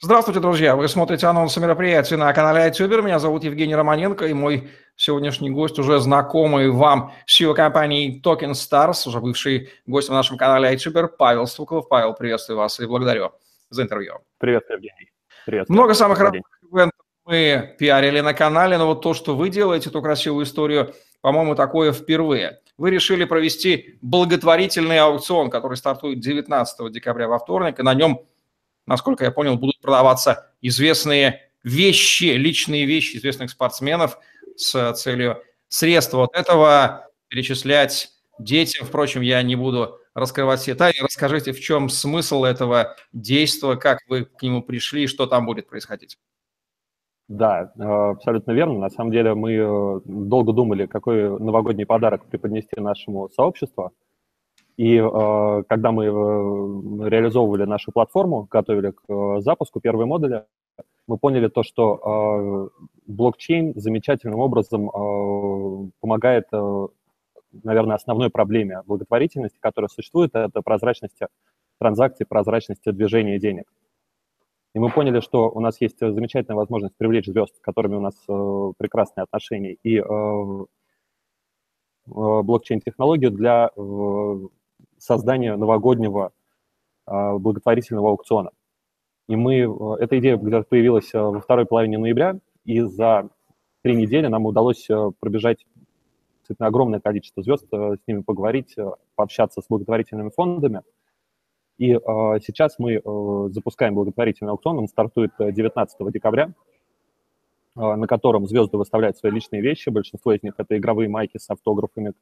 Здравствуйте, друзья! Вы смотрите анонсы мероприятий на канале iTuber. Меня зовут Евгений Романенко, и мой сегодняшний гость уже знакомый вам CEO компании Token Stars, уже бывший гость на нашем канале iTuber, Павел Стуколов. Павел, приветствую вас и благодарю за интервью. Привет, Евгений. Привет. Много самых разных ивентов мы пиарили на канале, но вот то, что вы делаете, эту красивую историю, по-моему, такое впервые. Вы решили провести благотворительный аукцион, который стартует 19 декабря во вторник, и на нем насколько я понял, будут продаваться известные вещи, личные вещи известных спортсменов с целью средства от этого перечислять детям. Впрочем, я не буду раскрывать все тайны. Расскажите, в чем смысл этого действия, как вы к нему пришли что там будет происходить? Да, э, абсолютно верно. На самом деле мы э, долго думали, какой новогодний подарок преподнести нашему сообществу. И э, когда мы э, реализовывали нашу платформу, готовили к э, запуску первой модули, мы поняли то, что э, блокчейн замечательным образом э, помогает, э, наверное, основной проблеме благотворительности, которая существует, это прозрачность транзакций, прозрачность движения денег. И мы поняли, что у нас есть замечательная возможность привлечь звезд, с которыми у нас э, прекрасные отношения, и э, э блокчейн-технологию для создания новогоднего а, благотворительного аукциона. И мы, э, эта идея появилась э, во второй половине ноября, и за три недели нам удалось э, пробежать огромное количество звезд, с ними поговорить, пообщаться с благотворительными фондами. И сейчас мы запускаем благотворительный аукцион, он стартует 19 декабря, на котором звезды выставляют свои личные вещи, большинство из них это игровые майки с автографами,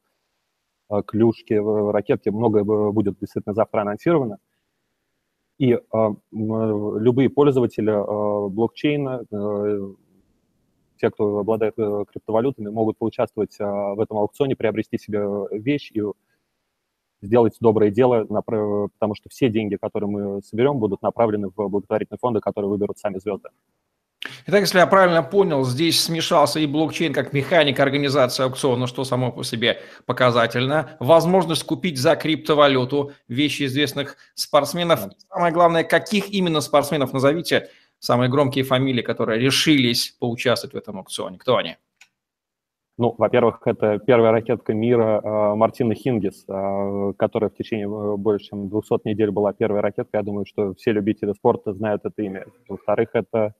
клюшки, ракетки, многое будет действительно завтра анонсировано. И э, любые пользователи э, блокчейна, э, те, кто обладает э, криптовалютами, могут поучаствовать э, в этом аукционе, приобрести себе вещь и сделать доброе дело, потому что все деньги, которые мы соберем, будут направлены в благотворительные фонды, которые выберут сами звезды. Итак, если я правильно понял, здесь смешался и блокчейн как механика организации аукциона, что само по себе показательно. Возможность купить за криптовалюту вещи известных спортсменов. Самое главное, каких именно спортсменов назовите самые громкие фамилии, которые решились поучаствовать в этом аукционе. Кто они? Ну, во-первых, это первая ракетка мира э, Мартина Хингис, э, которая в течение э, больше чем 200 недель была первой ракеткой. Я думаю, что все любители спорта знают это имя. Во-вторых, это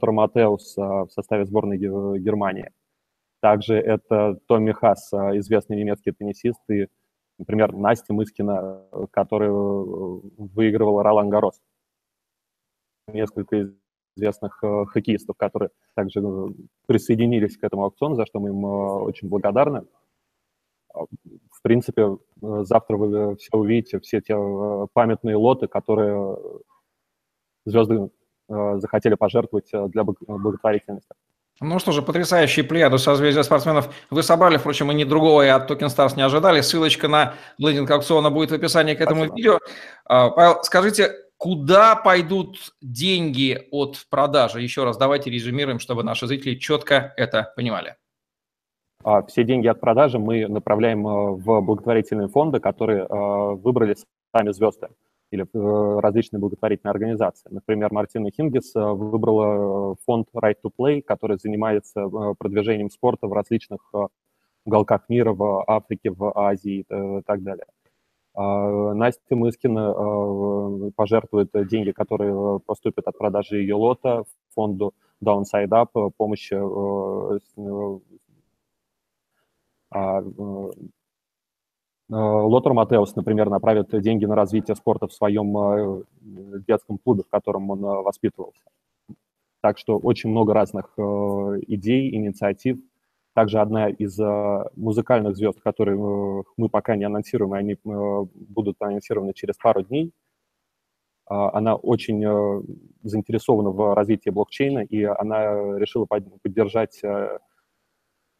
Матеус в составе сборной Германии. Также это Томми Хас, известный немецкий теннисист, и, например, Настя Мыскина, которая выигрывала Ролан Гарос. Несколько известных э, хоккеистов, которые также э, присоединились к этому аукциону, за что мы им э, очень благодарны. В принципе, завтра вы все увидите, все те памятные лоты, которые звезды Э, захотели пожертвовать э, для благотворительности. Ну что же, потрясающие плеяду созвездия спортсменов вы собрали, впрочем, и ни другого и от Token Stars не ожидали. Ссылочка на лендинг аукциона будет в описании к этому Спасибо. видео. А, Павел, скажите, куда пойдут деньги от продажи? Еще раз давайте резюмируем, чтобы наши зрители четко это понимали. А, все деньги от продажи мы направляем э, в благотворительные фонды, которые выбрали сами звезды или э, различные благотворительные организации. Например, Мартина Хингис э, выбрала э, фонд Right to Play, который занимается продвижением спорта в различных уголках мира, в Африке, в Азии и так далее. А, Настя Мыскина пожертвует деньги, которые поступят от продажи ее лота фонду Downside Up, помощи Э, Лотер Матеус, например, направит деньги на развитие спорта в своем э, детском клубе, в котором он э, воспитывался. Так что очень много разных идей, инициатив. Также одна из музыкальных звезд, которые мы пока не анонсируем, и они будут анонсированы через пару дней, она очень заинтересована в развитии блокчейна, и она решила поддержать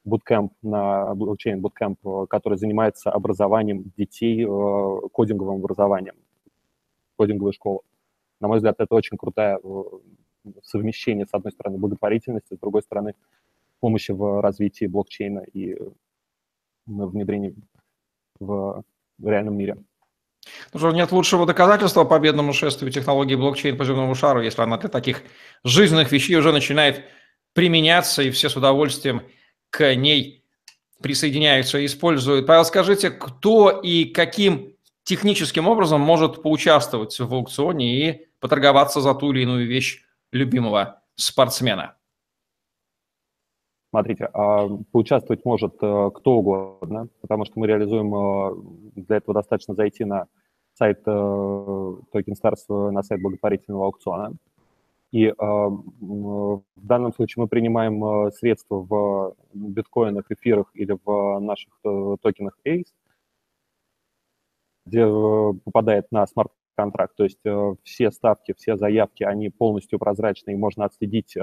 bootcamp на блокчейн bootcamp, э, который занимается образованием детей, э, кодинговым образованием, кодинговая школа. На мой взгляд, это очень крутое э, совмещение, с одной стороны, благотворительности, с другой стороны, помощи в развитии блокчейна и внедрении в реальном мире. Ну что, нет лучшего доказательства победному шествию технологии блокчейн по земному шару, если она для таких жизненных вещей уже начинает применяться, и все с удовольствием к ней присоединяются и используют. Павел, скажите, кто и каким техническим образом может поучаствовать в аукционе и поторговаться за ту или иную вещь любимого спортсмена? Смотрите, а, поучаствовать может э, кто угодно, потому что мы реализуем, э, для этого достаточно зайти на сайт э, Token Stars, на сайт благотворительного аукциона. И в данном случае мы принимаем средства в биткоинах, эфирах или в наших токенах ACE, где попадает на смарт-контракт. То есть все ставки, все заявки, они полностью прозрачны, и можно отследить и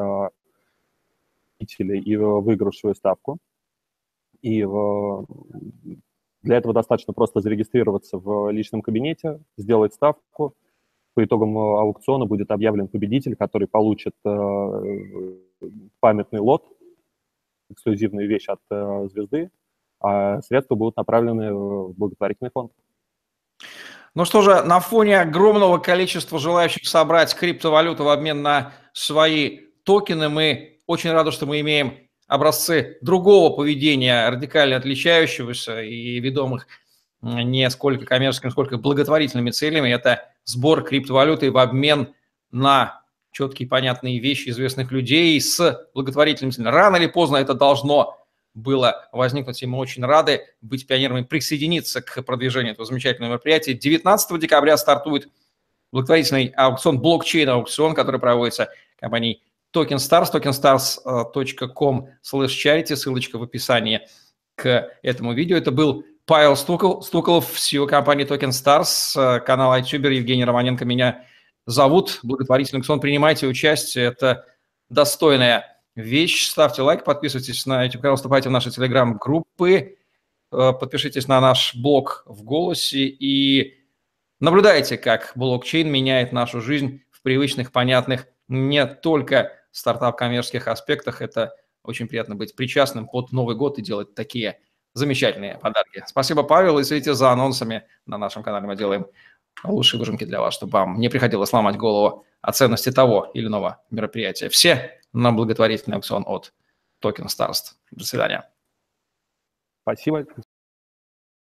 выиграл свою ставку. И для этого достаточно просто зарегистрироваться в личном кабинете, сделать ставку. По итогам аукциона будет объявлен победитель, который получит э, памятный лот, эксклюзивную вещь от э, звезды, а средства будут направлены в благотворительный фонд. Ну что же, на фоне огромного количества желающих собрать криптовалюту в обмен на свои токены, мы очень рады, что мы имеем образцы другого поведения, радикально отличающегося и ведомых не сколько коммерческими, сколько благотворительными целями. Это сбор криптовалюты в обмен на четкие понятные вещи известных людей с благотворительными целями. Рано или поздно это должно было возникнуть, и мы очень рады быть пионерами, присоединиться к продвижению этого замечательного мероприятия. 19 декабря стартует благотворительный аукцион, блокчейн-аукцион, который проводится компанией Token Stars, tokenstars.com slash charity, ссылочка в описании к этому видео. Это был Павел Стукол, Стуколов, CEO компании Token Stars, э, канал iTuber, Евгений Романенко меня зовут. Благотворительный аукцион, принимайте участие, это достойная вещь. Ставьте лайк, подписывайтесь на YouTube канал, вступайте в наши телеграм-группы, э, подпишитесь на наш блог в голосе и наблюдайте, как блокчейн меняет нашу жизнь в привычных, понятных, не только стартап коммерческих аспектах. Это очень приятно быть причастным под Новый год и делать такие замечательные подарки. Спасибо, Павел, и следите за анонсами на нашем канале. Мы делаем лучшие выжимки для вас, чтобы вам не приходилось ломать голову о ценности того или иного мероприятия. Все на благотворительный аукцион от Token Stars. До свидания. Спасибо.